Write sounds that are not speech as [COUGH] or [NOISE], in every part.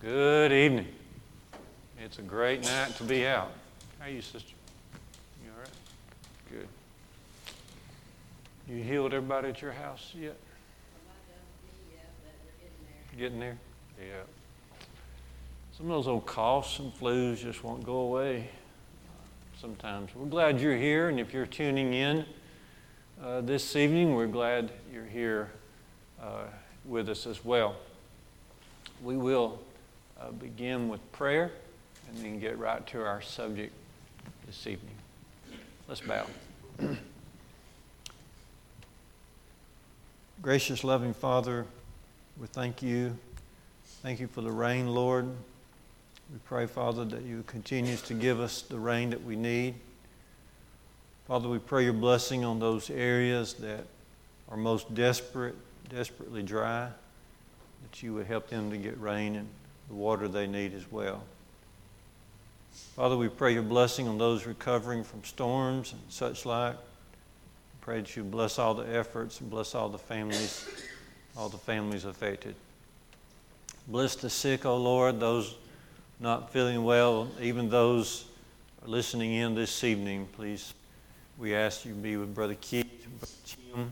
Good evening. It's a great night to be out. How are you, sister? You all right? Good. You healed everybody at your house yet? Getting there? Yeah. Some of those old coughs and flus just won't go away sometimes. We're glad you're here, and if you're tuning in uh, this evening, we're glad you're here uh, with us as well. We will uh, begin with prayer and then get right to our subject this evening. Let's bow. [CLEARS THROAT] Gracious, loving Father, we thank you. Thank you for the rain, Lord. We pray, Father, that you continue to give us the rain that we need. Father, we pray your blessing on those areas that are most desperate, desperately dry, that you would help them to get rain and the water they need as well. Father, we pray your blessing on those recovering from storms and such like. We Pray that you bless all the efforts and bless all the families, all the families affected. Bless the sick, O oh Lord, those not feeling well, even those listening in this evening. Please, we ask you to be with Brother Keith, Brother Jim,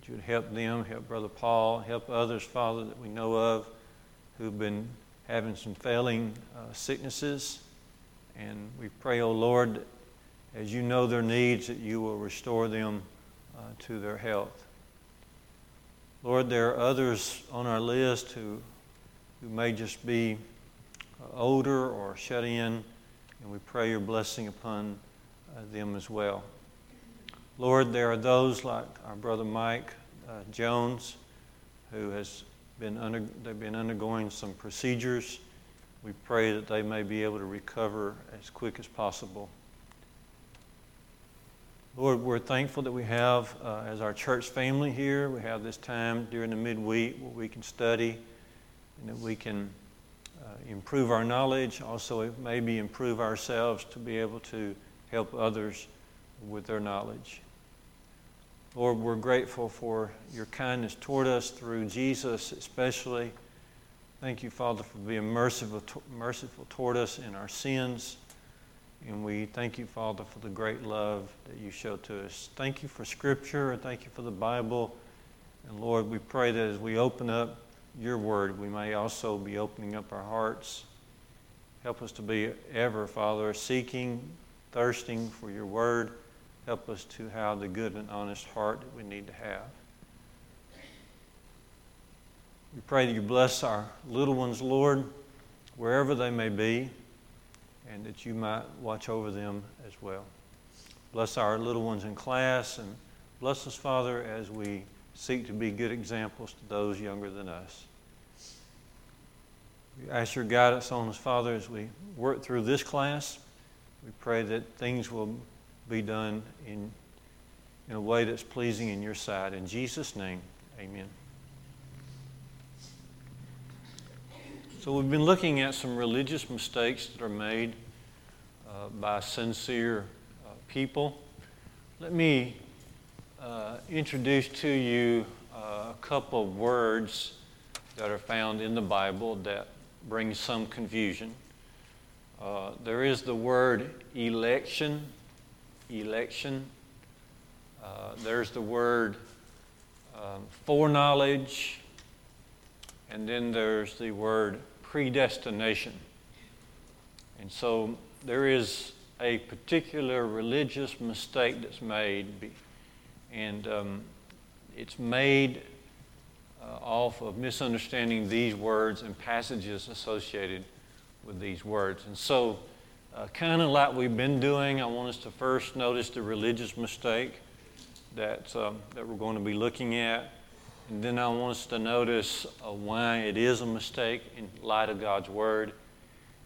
that you would help them, help Brother Paul, help others, Father, that we know of who've been having some failing uh, sicknesses. And we pray, O oh Lord, as you know their needs, that you will restore them uh, to their health. Lord, there are others on our list who, who may just be uh, older or shut in, and we pray your blessing upon uh, them as well. Lord, there are those like our brother Mike uh, Jones who has been under, they've been undergoing some procedures. We pray that they may be able to recover as quick as possible. Lord, we're thankful that we have, uh, as our church family here, we have this time during the midweek where we can study and that we can uh, improve our knowledge, also maybe improve ourselves to be able to help others with their knowledge. Lord, we're grateful for your kindness toward us through Jesus, especially. Thank you, Father, for being merciful, merciful toward us in our sins. And we thank you, Father, for the great love that you show to us. Thank you for Scripture and thank you for the Bible. And Lord, we pray that as we open up your word, we may also be opening up our hearts. Help us to be ever, Father, seeking, thirsting for your word Help us to have the good and honest heart that we need to have. We pray that you bless our little ones, Lord, wherever they may be, and that you might watch over them as well. Bless our little ones in class, and bless us, Father, as we seek to be good examples to those younger than us. We ask your guidance on us, Father, as we work through this class. We pray that things will be done in, in a way that's pleasing in your sight. In Jesus' name, amen. So, we've been looking at some religious mistakes that are made uh, by sincere uh, people. Let me uh, introduce to you uh, a couple of words that are found in the Bible that bring some confusion. Uh, there is the word election election. Uh, there's the word um, foreknowledge, and then there's the word predestination. And so there is a particular religious mistake that's made, and um, it's made uh, off of misunderstanding these words and passages associated with these words. And so uh, kind of like we've been doing, I want us to first notice the religious mistake that, um, that we're going to be looking at. And then I want us to notice uh, why it is a mistake in light of God's Word.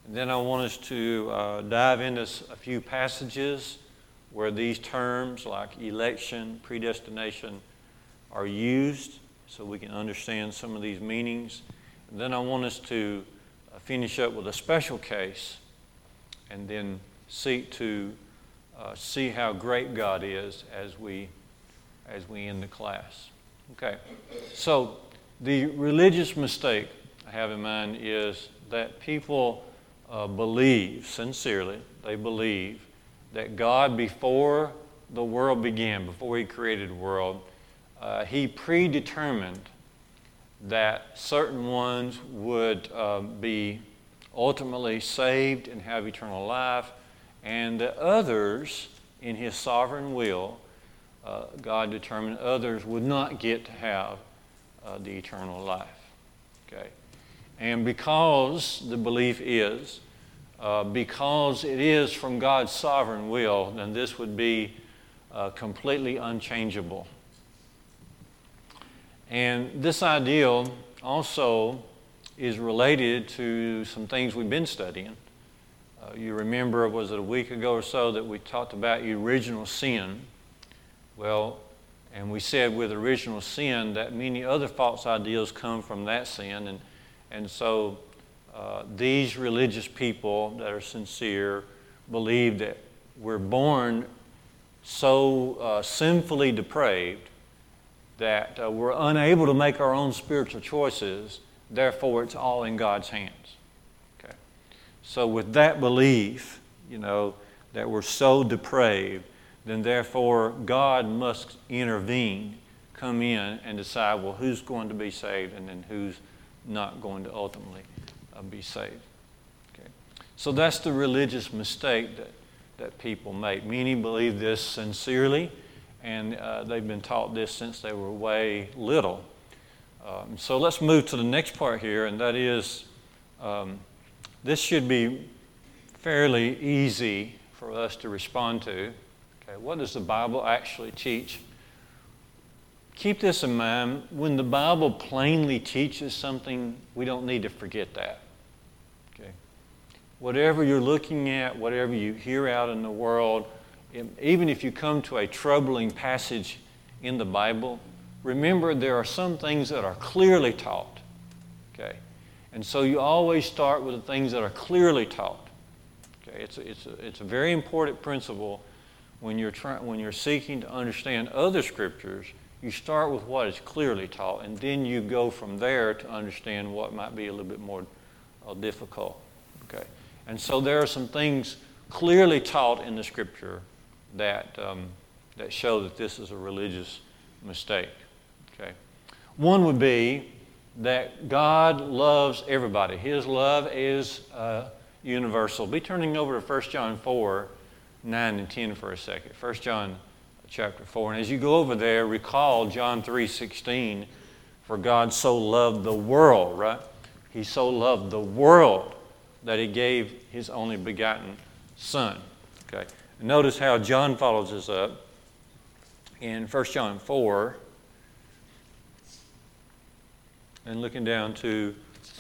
And then I want us to uh, dive into a few passages where these terms like election, predestination are used so we can understand some of these meanings. And then I want us to uh, finish up with a special case and then seek to uh, see how great God is as we as we end the class. Okay, so the religious mistake I have in mind is that people uh, believe, sincerely, they believe that God, before the world began, before He created the world, uh, He predetermined that certain ones would uh, be ultimately saved and have eternal life, and that others, in His sovereign will, uh, God determined others would not get to have uh, the eternal life. Okay? And because the belief is, uh, because it is from God's sovereign will, then this would be uh, completely unchangeable. And this ideal also is related to some things we've been studying. Uh, you remember, was it a week ago or so, that we talked about original sin? Well, and we said with original sin that many other false ideas come from that sin. And, and so uh, these religious people that are sincere believe that we're born so uh, sinfully depraved that uh, we're unable to make our own spiritual choices, therefore, it's all in God's hands. Okay? So, with that belief, you know, that we're so depraved, then therefore God must intervene, come in, and decide, well, who's going to be saved and then who's not going to ultimately uh, be saved. Okay? So that's the religious mistake that, that people make. Many believe this sincerely, and uh, they've been taught this since they were way little. Um, so let's move to the next part here, and that is um, this should be fairly easy for us to respond to. Okay, what does the Bible actually teach? Keep this in mind. When the Bible plainly teaches something, we don't need to forget that. Okay? Whatever you're looking at, whatever you hear out in the world, even if you come to a troubling passage in the Bible, remember there are some things that are clearly taught. Okay? And so you always start with the things that are clearly taught. Okay? It's a, it's a, it's a very important principle when you're, try, when you're seeking to understand other scriptures, you start with what is clearly taught, and then you go from there to understand what might be a little bit more uh, difficult. Okay? And so there are some things clearly taught in the scripture that, um, that show that this is a religious mistake. One would be that God loves everybody. His love is uh, universal. Be turning over to 1 John 4 9 and 10 for a second. 1 John chapter 4. And as you go over there, recall John 3 16. For God so loved the world, right? He so loved the world that he gave his only begotten Son. Okay. Notice how John follows this up in 1 John 4 and looking down to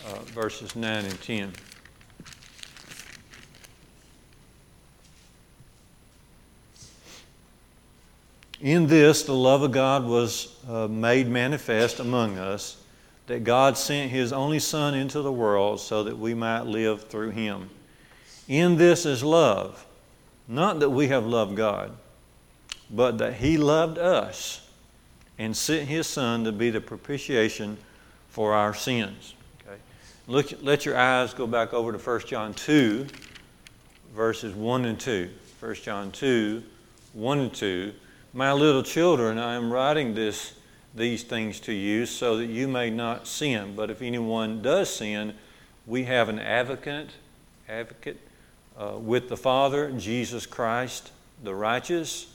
uh, verses 9 and 10. In this, the love of God was uh, made manifest among us, that God sent His only Son into the world so that we might live through Him. In this is love, not that we have loved God, but that He loved us and sent His Son to be the propitiation for our sins. Okay? Look, let your eyes go back over to 1 John 2, verses 1 and 2. 1 John 2, 1 and 2 my little children, I am writing this, these things to you so that you may not sin. But if anyone does sin, we have an advocate, advocate uh, with the Father, Jesus Christ, the righteous.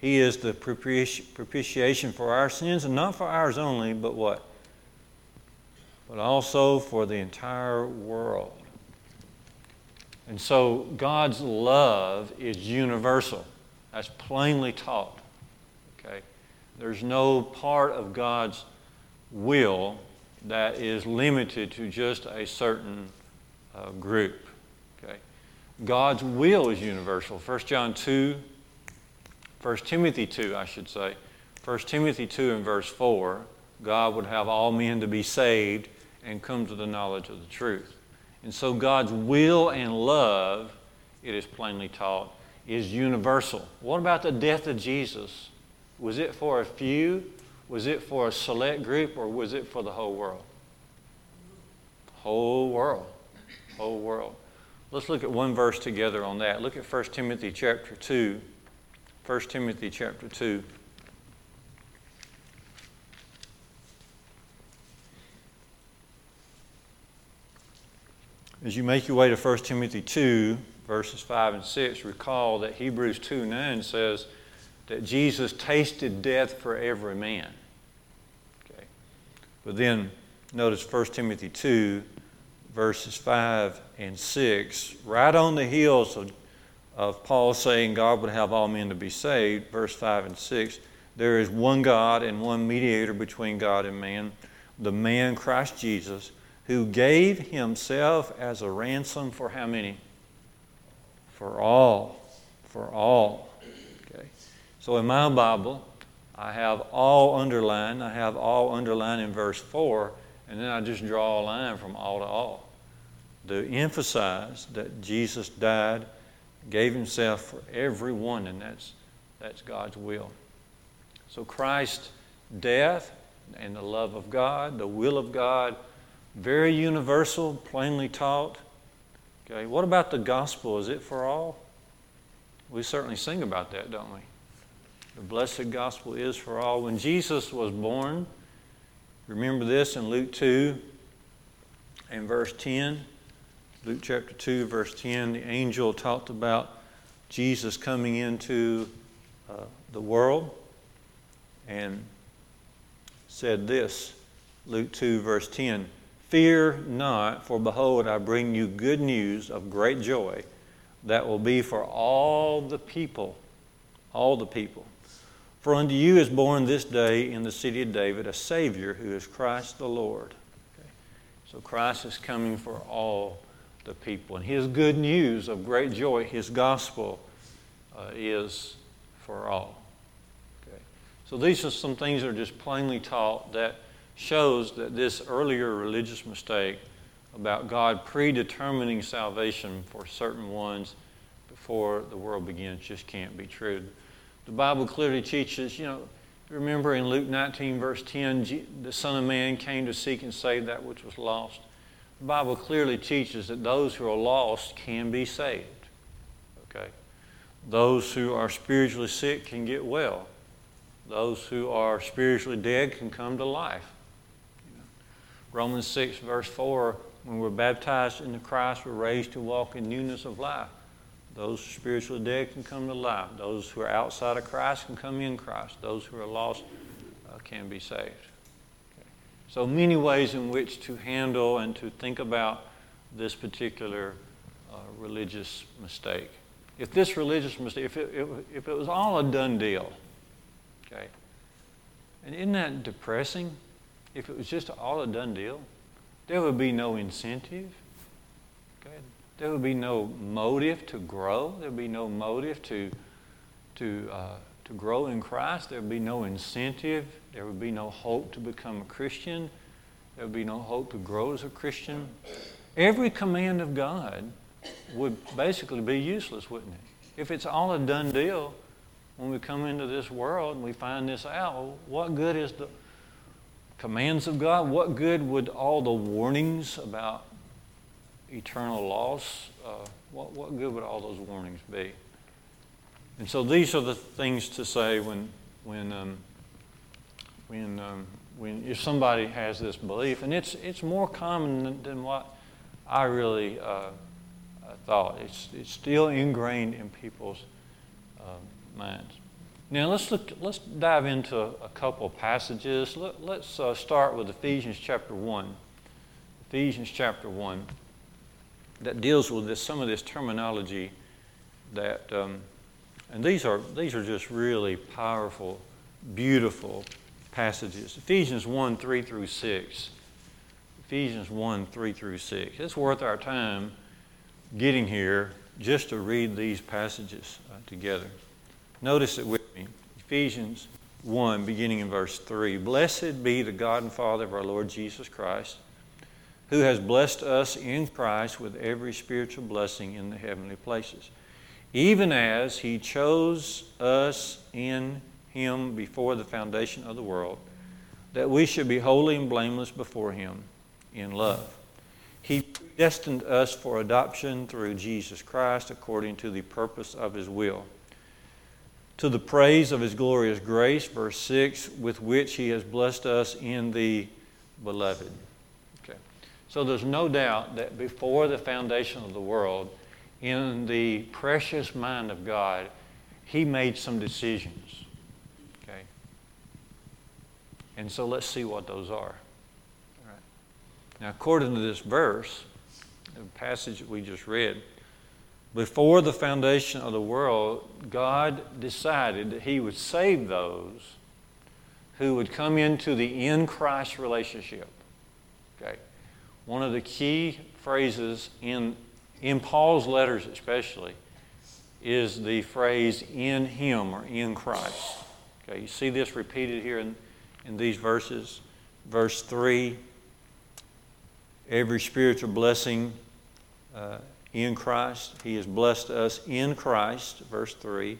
He is the propitiation for our sins, and not for ours only, but what? But also for the entire world. And so God's love is universal. That's plainly taught. Okay? There's no part of God's will that is limited to just a certain uh, group. Okay? God's will is universal. 1 John 2, 1 Timothy 2, I should say. 1 Timothy 2 and verse 4, God would have all men to be saved and come to the knowledge of the truth. And so God's will and love, it is plainly taught, is universal. What about the death of Jesus? Was it for a few? Was it for a select group? Or was it for the whole world? Whole world. Whole world. Let's look at one verse together on that. Look at 1 Timothy chapter 2. 1 Timothy chapter 2. As you make your way to 1 Timothy 2, verses 5 and 6, recall that Hebrews 2 9 says that Jesus tasted death for every man. Okay. But then notice 1 Timothy 2, verses 5 and 6, right on the heels of, of Paul saying God would have all men to be saved, verse 5 and 6, there is one God and one mediator between God and man, the man Christ Jesus who gave himself as a ransom for how many? For all. For all. Okay. So in my Bible, I have all underlined. I have all underlined in verse 4, and then I just draw a line from all to all to emphasize that Jesus died, gave himself for everyone, and that's, that's God's will. So Christ's death and the love of God, the will of God, very universal, plainly taught. Okay, what about the gospel? Is it for all? We certainly sing about that, don't we? The blessed gospel is for all. When Jesus was born, remember this in Luke 2 and verse 10. Luke chapter 2, verse 10, the angel talked about Jesus coming into uh, the world and said this Luke 2, verse 10 Fear not, for behold, I bring you good news of great joy that will be for all the people. All the people. For unto you is born this day in the city of David a Savior who is Christ the Lord. Okay. So Christ is coming for all the people. And his good news of great joy, his gospel, uh, is for all. Okay. So these are some things that are just plainly taught that shows that this earlier religious mistake about God predetermining salvation for certain ones before the world begins just can't be true. The Bible clearly teaches, you know, remember in Luke 19, verse 10, the Son of Man came to seek and save that which was lost. The Bible clearly teaches that those who are lost can be saved. Okay? Those who are spiritually sick can get well. Those who are spiritually dead can come to life. Romans 6, verse 4 when we're baptized into Christ, we're raised to walk in newness of life. Those spiritually dead can come to life. Those who are outside of Christ can come in Christ. Those who are lost uh, can be saved. So, many ways in which to handle and to think about this particular uh, religious mistake. If this religious mistake, if it, if it was all a done deal, okay, and isn't that depressing? if it was just all a done deal, there would be no incentive. Okay? There would be no motive to grow. There would be no motive to, to, uh, to grow in Christ. There would be no incentive. There would be no hope to become a Christian. There would be no hope to grow as a Christian. Every command of God would basically be useless, wouldn't it? If it's all a done deal, when we come into this world and we find this out, what good is the commands of God, what good would all the warnings about eternal loss, uh, what, what good would all those warnings be? And so these are the things to say when, when, um, when, um, when if somebody has this belief, and it's, it's more common than, than what I really uh, thought. It's, it's still ingrained in people's uh, minds. Now let's look. Let's dive into a couple passages. Let, us uh, start with Ephesians chapter one. Ephesians chapter one that deals with this some of this terminology that, um, and these are these are just really powerful, beautiful passages. Ephesians one three through six. Ephesians one three through six. It's worth our time getting here just to read these passages uh, together. Notice it with me. Ephesians 1, beginning in verse 3. Blessed be the God and Father of our Lord Jesus Christ, who has blessed us in Christ with every spiritual blessing in the heavenly places, even as he chose us in him before the foundation of the world, that we should be holy and blameless before him in love. He predestined us for adoption through Jesus Christ according to the purpose of His will. To the praise of His glorious grace, verse 6, with which He has blessed us in the beloved. Okay. So there's no doubt that before the foundation of the world, in the precious mind of God, He made some decisions. Okay. And so let's see what those are. Now, according to this verse, the passage that we just read, before the foundation of the world, God decided that He would save those who would come into the in Christ relationship. Okay. One of the key phrases in, in Paul's letters, especially, is the phrase in Him or in Christ. Okay. You see this repeated here in, in these verses. Verse 3 every spiritual blessing uh, in Christ. He has blessed us in Christ, verse 3,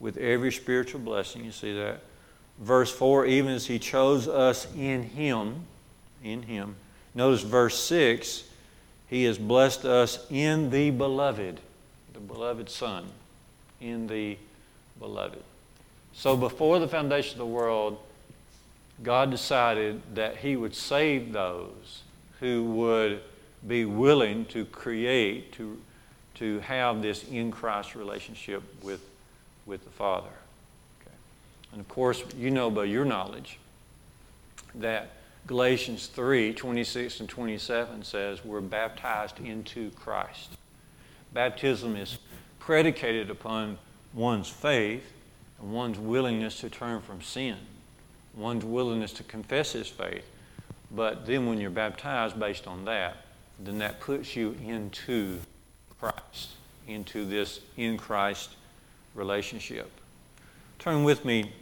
with every spiritual blessing. You see that? Verse 4, even as He chose us in Him, in Him. Notice verse 6, He has blessed us in the beloved, the beloved Son, in the beloved. So before the foundation of the world, God decided that He would save those who would be willing to create, to, to have this in Christ relationship with, with the Father. Okay. And of course, you know by your knowledge that Galatians 3 26 and 27 says we're baptized into Christ. Baptism is predicated upon one's faith and one's willingness to turn from sin, one's willingness to confess his faith, but then when you're baptized based on that, then that puts you into Christ, into this in Christ relationship. Turn with me,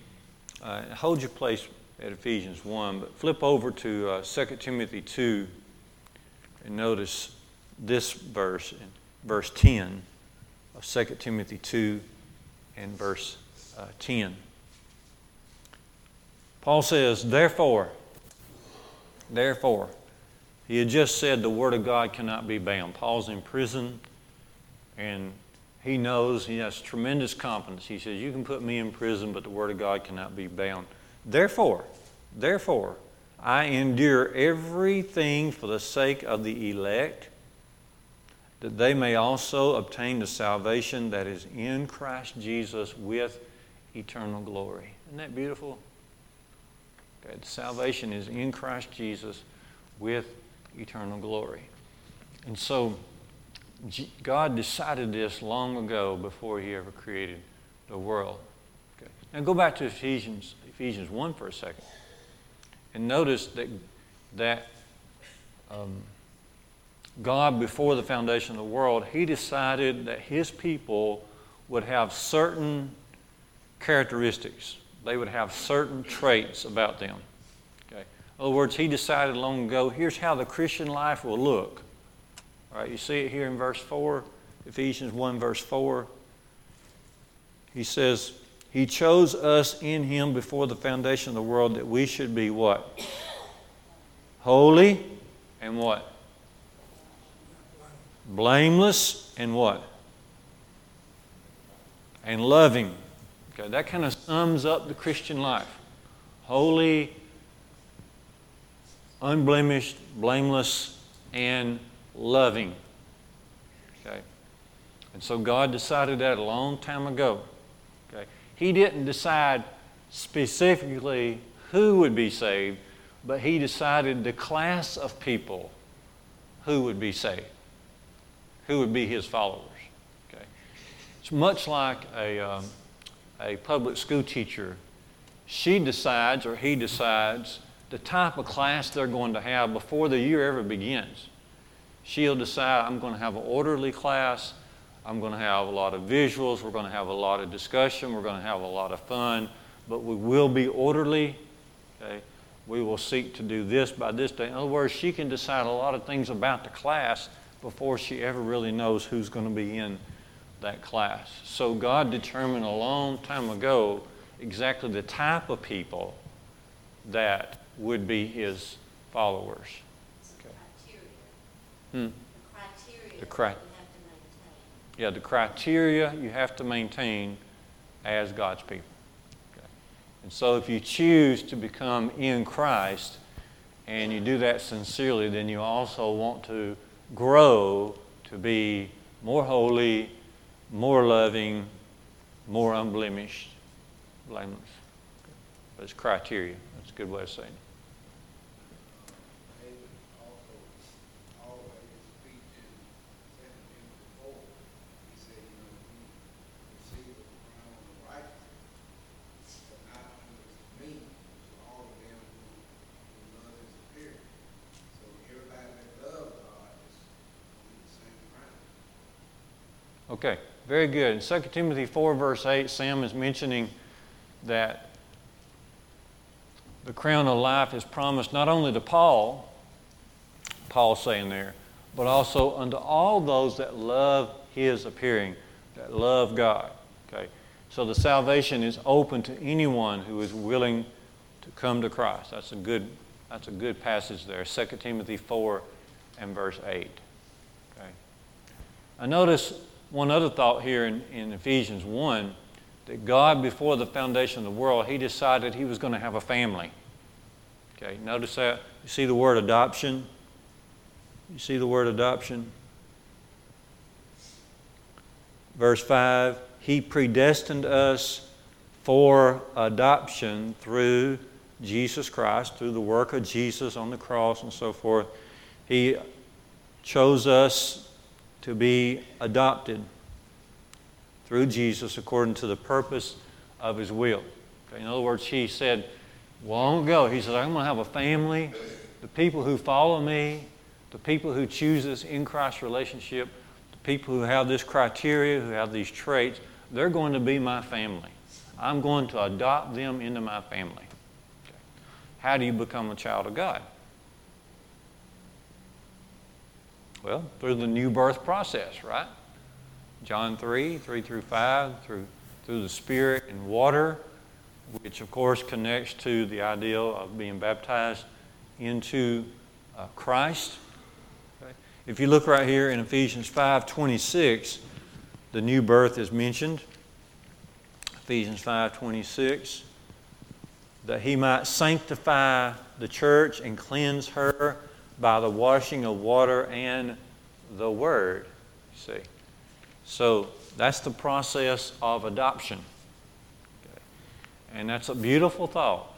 uh, hold your place at Ephesians 1, but flip over to uh, 2 Timothy 2 and notice this verse, in verse 10 of 2 Timothy 2 and verse uh, 10. Paul says, Therefore, Therefore, he had just said the Word of God cannot be bound. Paul's in prison, and he knows he has tremendous confidence. He says, You can put me in prison, but the Word of God cannot be bound. Therefore, therefore, I endure everything for the sake of the elect, that they may also obtain the salvation that is in Christ Jesus with eternal glory. Isn't that beautiful? Okay, salvation is in Christ Jesus with eternal glory. And so God decided this long ago before he ever created the world. Okay. Now go back to Ephesians, Ephesians 1 for a second. And notice that, that um, God, before the foundation of the world, he decided that his people would have certain characteristics they would have certain traits about them. Okay? In other words, he decided long ago here's how the Christian life will look. All right, you see it here in verse 4, Ephesians 1, verse 4. He says, He chose us in Him before the foundation of the world that we should be what? Holy and what? Blameless and what? And loving. Okay, that kind of sums up the Christian life holy, unblemished, blameless, and loving. Okay? And so God decided that a long time ago. He didn't decide specifically who would be saved, but He decided the class of people who would be saved, who would be His followers. Okay? It's much like a. Um, a public school teacher, she decides or he decides the type of class they're going to have before the year ever begins. She'll decide, I'm going to have an orderly class, I'm going to have a lot of visuals, we're going to have a lot of discussion, we're going to have a lot of fun, but we will be orderly. Okay? We will seek to do this by this day. In other words, she can decide a lot of things about the class before she ever really knows who's going to be in that class. So God determined a long time ago exactly the type of people that would be his followers. Okay. Hmm. The criteria. Yeah, the criteria you have to maintain as God's people. Okay. And so if you choose to become in Christ and you do that sincerely, then you also want to grow to be more holy, more loving, more unblemished, blameless. It's criteria. That's a good way of saying it. Okay, very good. In 2 Timothy 4, verse 8, Sam is mentioning that the crown of life is promised not only to Paul, Paul saying there, but also unto all those that love his appearing, that love God. Okay? So the salvation is open to anyone who is willing to come to Christ. That's a good, that's a good passage there. 2 Timothy 4 and verse 8. Okay? I notice one other thought here in, in Ephesians 1 that God, before the foundation of the world, He decided He was going to have a family. Okay, notice that. You see the word adoption? You see the word adoption? Verse 5 He predestined us for adoption through Jesus Christ, through the work of Jesus on the cross and so forth. He chose us to be adopted through Jesus according to the purpose of his will. Okay, in other words, he said long ago, he said, I'm going to have a family. The people who follow me, the people who choose this in Christ relationship, the people who have this criteria, who have these traits, they're going to be my family. I'm going to adopt them into my family. Okay. How do you become a child of God? Well, through the new birth process, right? John 3, 3 through 5, through, through the Spirit and water, which of course connects to the ideal of being baptized into uh, Christ. Okay. If you look right here in Ephesians 5 26, the new birth is mentioned. Ephesians 5 26, that he might sanctify the church and cleanse her by the washing of water and the Word. See? So that's the process of adoption. Okay. And that's a beautiful thought.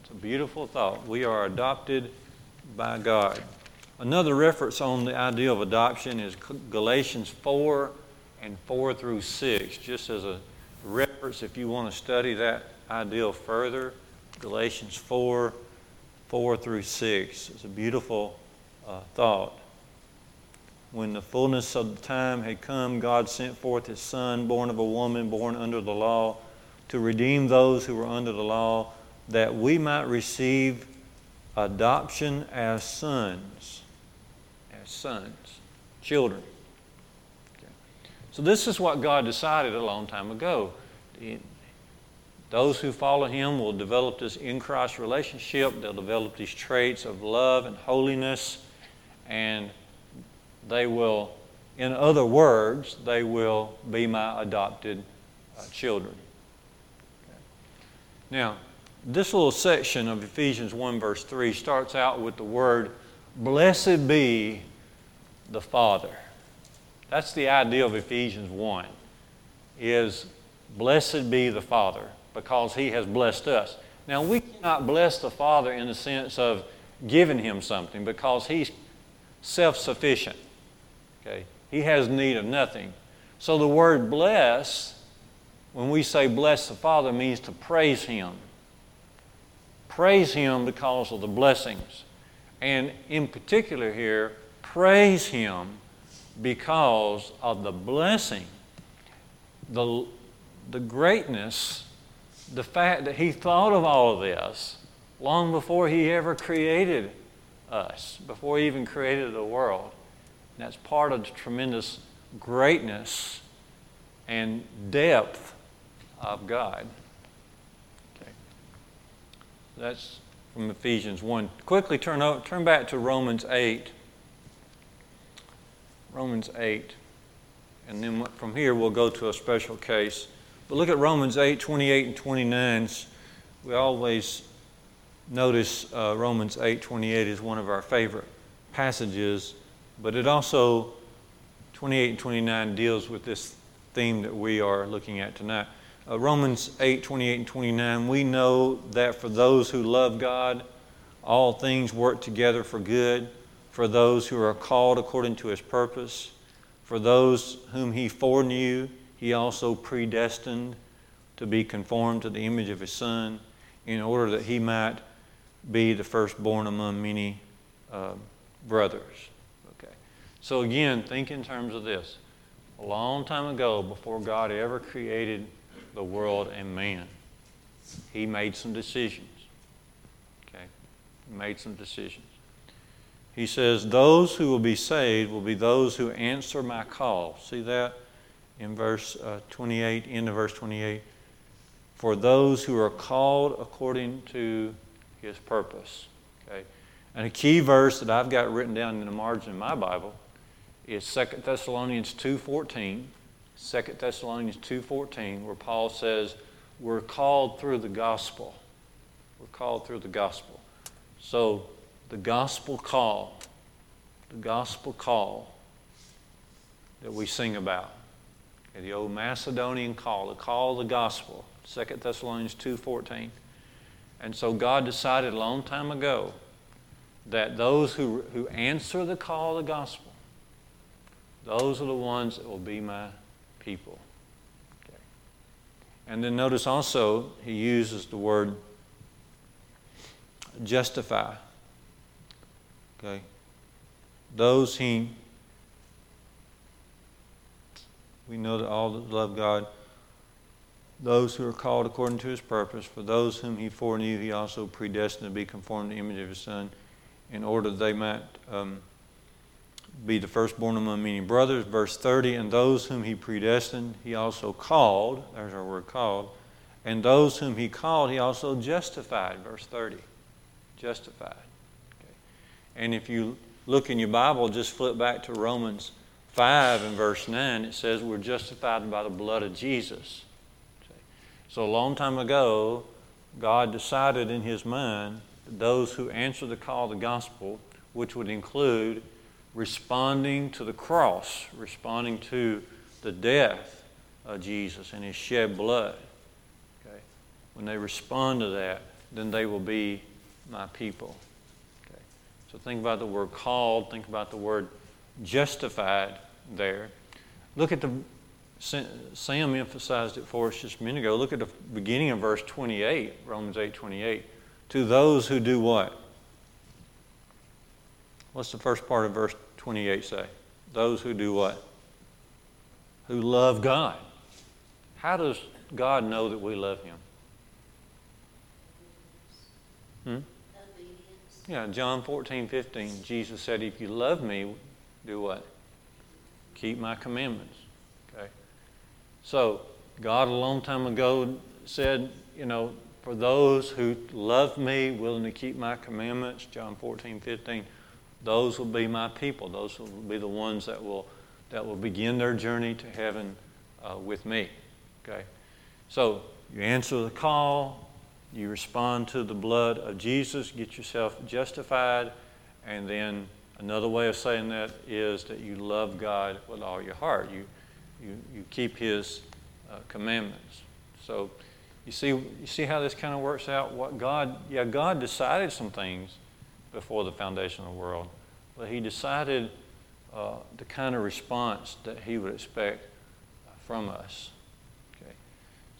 It's a beautiful thought. We are adopted by God. Another reference on the idea of adoption is Galatians 4 and 4 through 6, just as a reference if you want to study that idea further. Galatians 4 4 through 6. It's a beautiful uh, thought. When the fullness of the time had come, God sent forth His Son, born of a woman, born under the law, to redeem those who were under the law, that we might receive adoption as sons. As sons, children. Okay. So, this is what God decided a long time ago. Those who follow him will develop this in Christ relationship. They'll develop these traits of love and holiness, and they will, in other words, they will be my adopted uh, children. Okay. Now, this little section of Ephesians 1, verse 3, starts out with the word, Blessed be the Father. That's the idea of Ephesians 1, is blessed be the Father because He has blessed us. Now, we cannot bless the Father in the sense of giving Him something because He's self sufficient. Okay? He has need of nothing. So, the word bless, when we say bless the Father, means to praise Him. Praise Him because of the blessings. And in particular, here, praise Him because of the blessing, the, the greatness the fact that he thought of all of this long before he ever created us, before he even created the world. And that's part of the tremendous greatness and depth of God. Okay. That's from Ephesians 1. Quickly turn, over, turn back to Romans 8. Romans 8. And then from here, we'll go to a special case. But look at Romans 8, 28 and 29. We always notice uh, Romans 8, 28 is one of our favorite passages, but it also, 28 and 29, deals with this theme that we are looking at tonight. Uh, Romans 8, 28 and 29, we know that for those who love God, all things work together for good, for those who are called according to his purpose. For those whom he foreknew, he also predestined to be conformed to the image of his Son, in order that he might be the firstborn among many uh, brothers. Okay. So again, think in terms of this. A long time ago, before God ever created the world and man, he made some decisions. Okay? He made some decisions. He says, Those who will be saved will be those who answer my call. See that in verse uh, 28, end of verse 28. For those who are called according to his purpose. Okay? And a key verse that I've got written down in the margin of my Bible is 2 Thessalonians 2.14. 2 Thessalonians 2.14, where Paul says, we're called through the gospel. We're called through the gospel. So the gospel call, the gospel call that we sing about. The old Macedonian call, the call of the gospel, 2 Thessalonians 2.14. And so God decided a long time ago that those who, who answer the call of the gospel, those are the ones that will be my people. Okay. And then notice also he uses the word justify. Okay? Those he, we know that all that love God, those who are called according to his purpose, for those whom he foreknew, he also predestined to be conformed to the image of his Son, in order that they might um, be the firstborn among many brothers. Verse 30, and those whom he predestined, he also called. There's our word called. And those whom he called, he also justified. Verse 30. Justified. And if you look in your Bible, just flip back to Romans 5 and verse 9, it says we're justified by the blood of Jesus. So a long time ago, God decided in His mind that those who answer the call of the gospel, which would include responding to the cross, responding to the death of Jesus and His shed blood, okay, when they respond to that, then they will be my people. So think about the word called, think about the word justified there. Look at the, Sam emphasized it for us just a minute ago. Look at the beginning of verse 28, Romans 8 28. To those who do what? What's the first part of verse 28 say? Those who do what? Who love God. How does God know that we love Him? Hmm? Yeah, John 14, 15, Jesus said, If you love me, do what? Keep my commandments. Okay? So, God a long time ago said, you know, for those who love me, willing to keep my commandments, John 14, 15, those will be my people. Those will be the ones that will, that will begin their journey to heaven uh, with me. Okay? So, you answer the call, you respond to the blood of Jesus, get yourself justified, and then another way of saying that is that you love God with all your heart. You, you, you keep His uh, commandments. So you see, you see how this kind of works out? What God, yeah, God decided some things before the foundation of the world, but He decided uh, the kind of response that He would expect from us. Okay,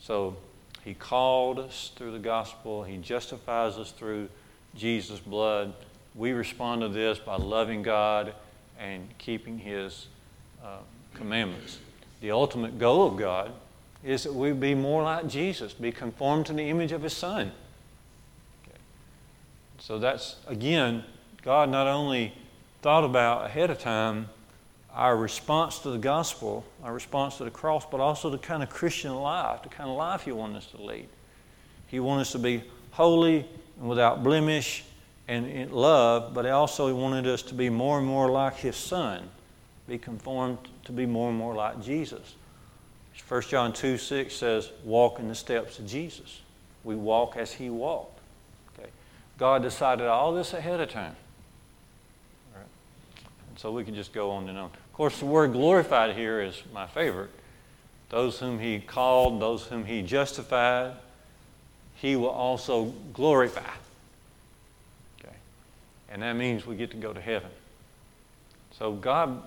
so he called us through the gospel. He justifies us through Jesus' blood. We respond to this by loving God and keeping His uh, commandments. The ultimate goal of God is that we be more like Jesus, be conformed to the image of His Son. Okay. So that's, again, God not only thought about ahead of time our response to the gospel, our response to the cross, but also the kind of Christian life, the kind of life He wants us to lead. He wants us to be holy and without blemish and in love, but He also wanted us to be more and more like His Son be conformed to be more and more like Jesus. 1 John 2 6 says, Walk in the steps of Jesus. We walk as He walked. Okay? God decided all this ahead of time. And so we can just go on and on. Of course, the word glorified here is my favorite. Those whom He called, those whom He justified, He will also glorify. And that means we get to go to heaven. So God,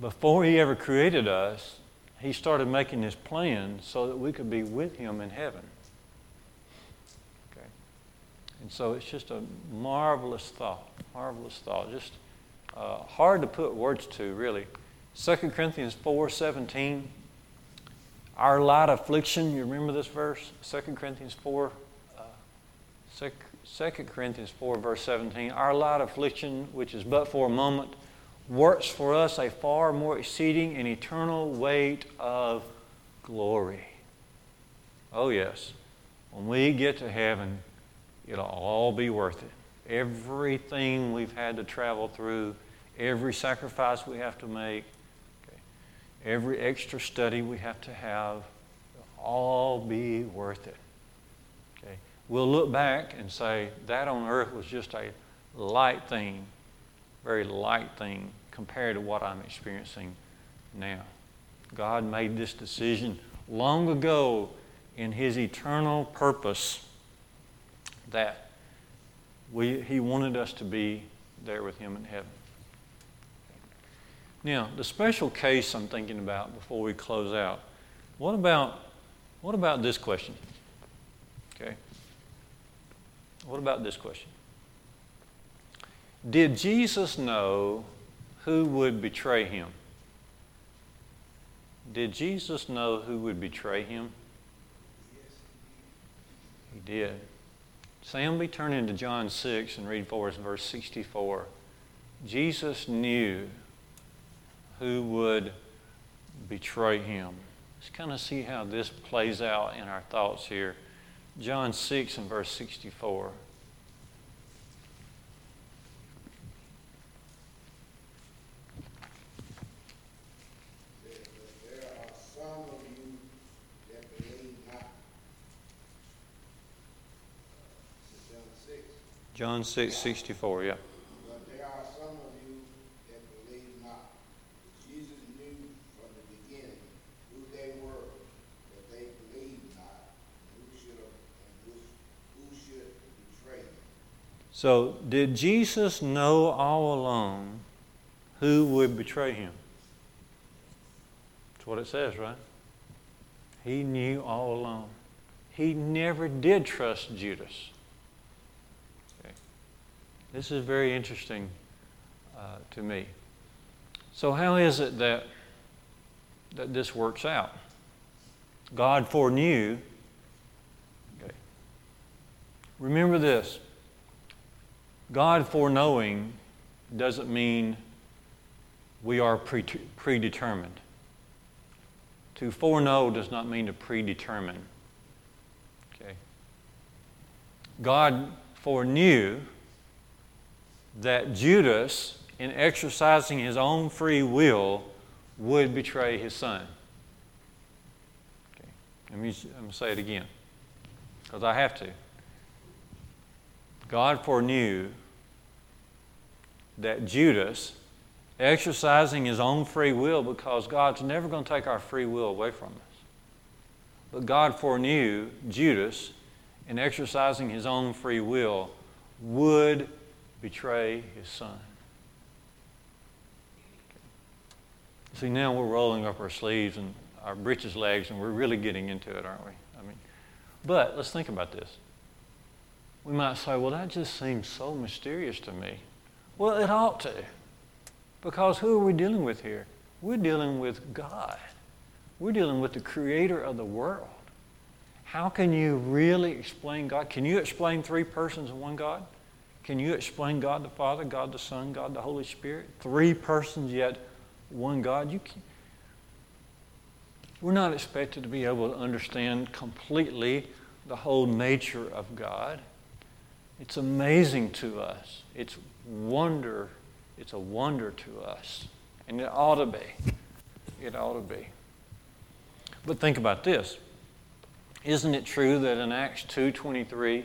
before He ever created us, He started making His plan so that we could be with Him in heaven. Okay? And so it's just a marvelous thought, marvelous thought. Just uh, hard to put words to, really. 2 Corinthians 4 17. Our light affliction, you remember this verse? 2 Corinthians 4, uh, 2 Corinthians 4, verse 17. Our light affliction, which is but for a moment, works for us a far more exceeding and eternal weight of glory. Oh, yes. When we get to heaven, it'll all be worth it. Everything we've had to travel through, every sacrifice we have to make, okay, every extra study we have to have, all be worth it. We'll look back and say, that on earth was just a light thing very light thing compared to what I'm experiencing now. God made this decision long ago in His eternal purpose that we, He wanted us to be there with Him in heaven. Now, the special case I'm thinking about before we close out, what about, what about this question? What about this question? Did Jesus know who would betray him? Did Jesus know who would betray him? He did. Sam, be turning to John 6 and read for us verse 64. Jesus knew who would betray him. Let's kind of see how this plays out in our thoughts here. John 6 and verse 64. John 6, 64, yeah. But there are some of you that believe not. Jesus knew from the beginning who they were, that they believed not, who should have, and who should betray them. So, did Jesus know all along who would betray him? That's what it says, right? He knew all along. He never did trust Judas. Okay. This is very interesting uh, to me. So, how is it that, that this works out? God foreknew. Okay. Remember this God foreknowing doesn't mean we are predetermined. To foreknow does not mean to predetermine. Okay. God foreknew that Judas, in exercising his own free will, would betray his son. Okay. Let me, let me say it again, because I have to. God foreknew that Judas, exercising his own free will, because God's never going to take our free will away from us. But God foreknew Judas, in exercising his own free will, would betray his son. See, now we're rolling up our sleeves and our breeches legs, and we're really getting into it, aren't we? I mean, but let's think about this. We might say, well, that just seems so mysterious to me. Well, it ought to. Because who are we dealing with here? We're dealing with God. We're dealing with the creator of the world. How can you really explain God? Can you explain three persons in one God? Can you explain God the Father, God the Son, God the Holy Spirit? Three persons, yet one God? You can't. We're not expected to be able to understand completely the whole nature of God. It's amazing to us. It's wonder. It's a wonder to us. And it ought to be. It ought to be. But think about this. Isn't it true that in Acts 2.23,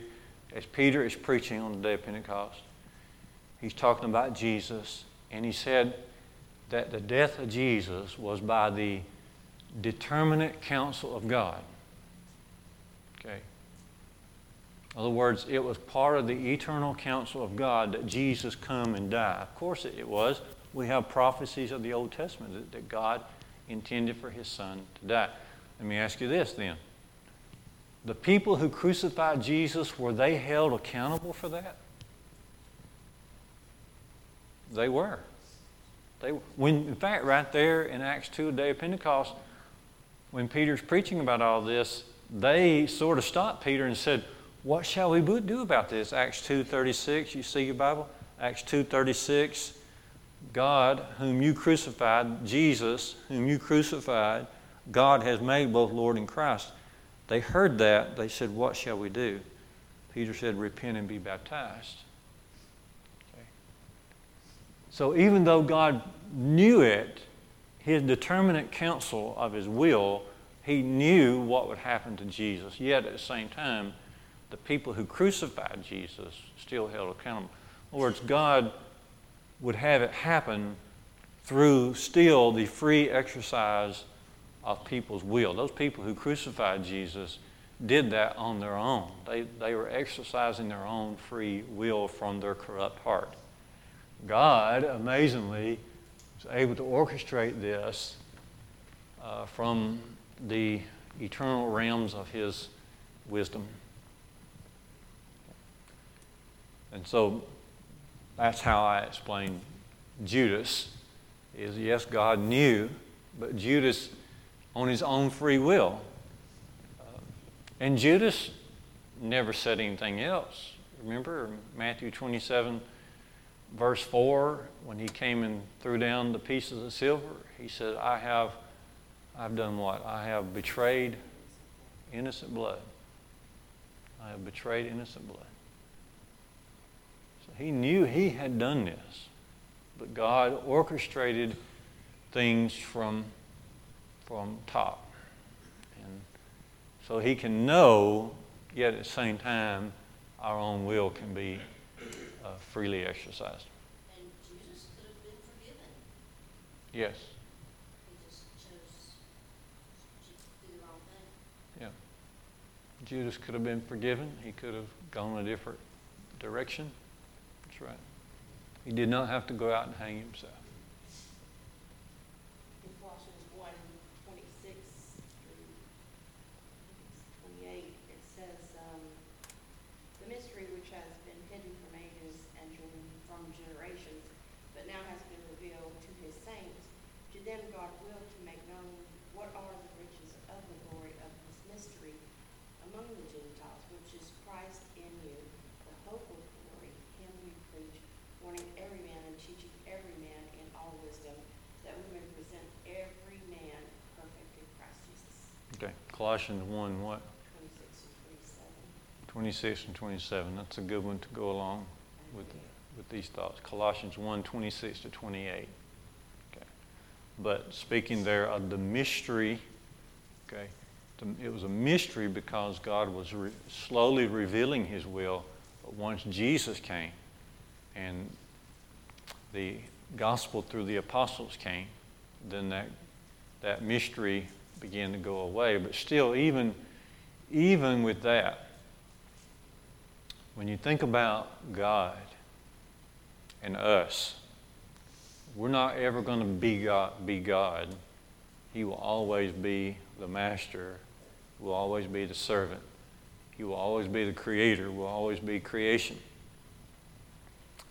as Peter is preaching on the day of Pentecost, he's talking about Jesus, and he said that the death of Jesus was by the determinate counsel of God. Okay. In other words, it was part of the eternal counsel of God that Jesus come and die. Of course it was. We have prophecies of the Old Testament that, that God intended for his son to die. Let me ask you this then. The people who crucified Jesus, were they held accountable for that? They were. They, when, in fact, right there in Acts 2, the day of Pentecost, when Peter's preaching about all this, they sort of stopped Peter and said, What shall we do about this? Acts 2.36, you see your Bible? Acts 2.36, God, whom you crucified, Jesus, whom you crucified, God has made both Lord and Christ. They heard that. They said, What shall we do? Peter said, Repent and be baptized. Okay. So even though God knew it, his determinate counsel of his will, he knew what would happen to Jesus. Yet at the same time, the people who crucified Jesus still held accountable. In other words, God would have it happen through still the free exercise of people's will. Those people who crucified Jesus did that on their own. They, they were exercising their own free will from their corrupt heart. God, amazingly, was able to orchestrate this uh, from the eternal realms of His wisdom. And so that's how I explain Judas. Is yes, God knew, but Judas on his own free will. Uh, and Judas never said anything else. Remember Matthew 27, verse 4, when he came and threw down the pieces of silver, he said, I have, I've done what? I have betrayed innocent blood. I have betrayed innocent blood. He knew he had done this, but God orchestrated things from from top. And so he can know, yet at the same time, our own will can be uh, freely exercised. And Jesus could have been forgiven. Yes. He just chose to do the wrong thing. Yeah. Judas could have been forgiven. He could have gone a different direction. He did not have to go out and hang himself. in Colossians one twenty-six through twenty-eight, it says, um, the mystery which has been hidden from ages and from generations, but now has been revealed to his saints. To them God willed to make known what are the riches of the glory of this mystery among the Gentiles, which is Christ in you, the hope of glory. Him we preach, warning every man and teaching every man in all wisdom, that we may present every man perfect in Christ Jesus. Okay. Colossians 1, what? Twenty-six and twenty-seven. 26 and 27. That's a good one to go along with, with these thoughts. Colossians 1, 26 to 28. Okay. But speaking there of the mystery, okay, it was a mystery because God was re- slowly revealing his will. But once Jesus came and the gospel through the apostles came, then that, that mystery began to go away. But still, even, even with that, when you think about God and us, we're not ever going to be God, be God. He will always be the master, will always be the servant. He will always be the creator, will always be creation.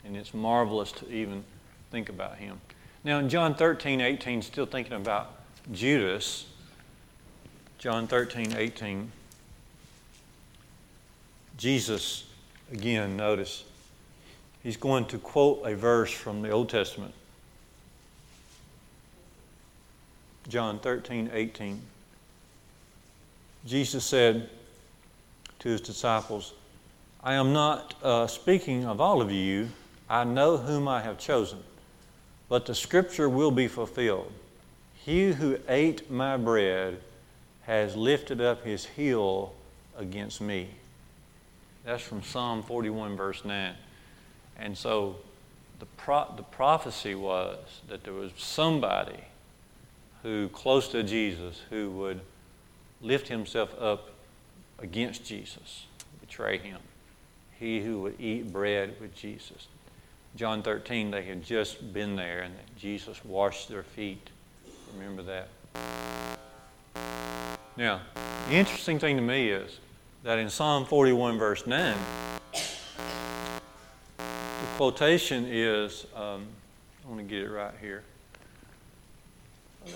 And it's marvelous to even think about him. Now, in John 13, 18, still thinking about Judas, John 13, 18, Jesus, again, notice, he's going to quote a verse from the Old Testament. John 13, 18. Jesus said to his disciples, I am not uh, speaking of all of you. I know whom I have chosen. but the scripture will be fulfilled. He who ate my bread has lifted up his heel against me. That's from Psalm 41, verse 9. And so the, pro- the prophecy was that there was somebody who, close to Jesus, who would lift himself up against Jesus, betray him. He who would eat bread with Jesus. John 13, they had just been there and Jesus washed their feet. Remember that? Now, the interesting thing to me is that in Psalm 41, verse 9, the quotation is um, I want to get it right here. Uh,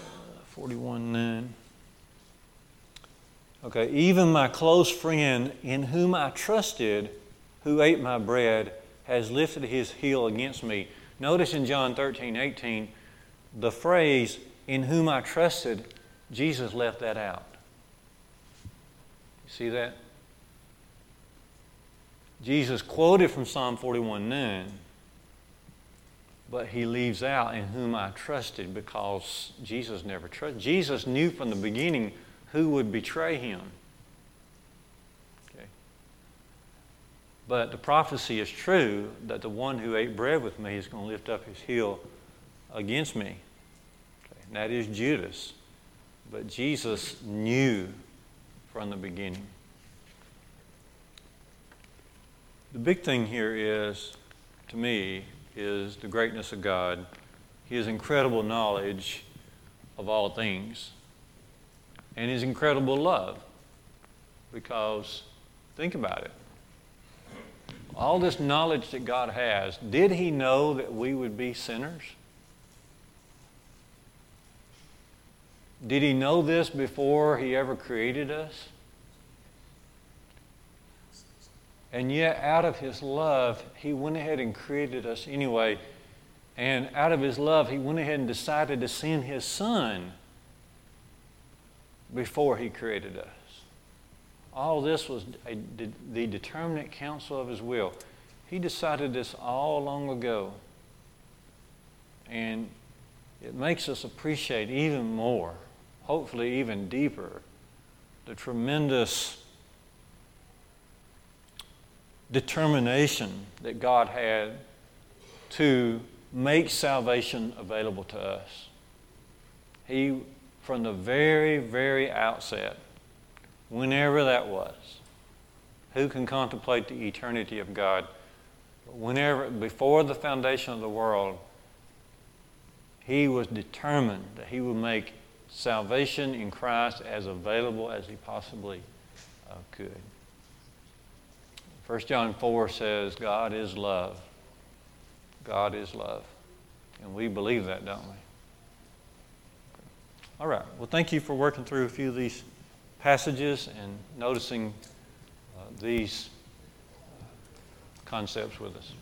41, 9. Okay, even my close friend in whom I trusted, who ate my bread, has lifted his heel against me. Notice in John 13, 18, the phrase, in whom I trusted, Jesus left that out. You see that? Jesus quoted from Psalm 41 9, but he leaves out in whom I trusted because Jesus never trusted. Jesus knew from the beginning who would betray him. But the prophecy is true that the one who ate bread with me is going to lift up his heel against me. Okay. And that is Judas. But Jesus knew from the beginning. The big thing here is, to me, is the greatness of God, His incredible knowledge of all things, and His incredible love. Because, think about it. All this knowledge that God has, did He know that we would be sinners? Did He know this before He ever created us? And yet, out of His love, He went ahead and created us anyway. And out of His love, He went ahead and decided to send His Son before He created us. All this was a, the determinate counsel of His will. He decided this all long ago. And it makes us appreciate even more, hopefully, even deeper, the tremendous determination that God had to make salvation available to us. He, from the very, very outset, whenever that was, who can contemplate the eternity of God? Whenever, before the foundation of the world, he was determined that he would make salvation in Christ as available as he possibly uh, could. 1 John 4 says, God is love. God is love. And we believe that, don't we? All right. Well, thank you for working through a few of these passages and noticing uh, these concepts with us.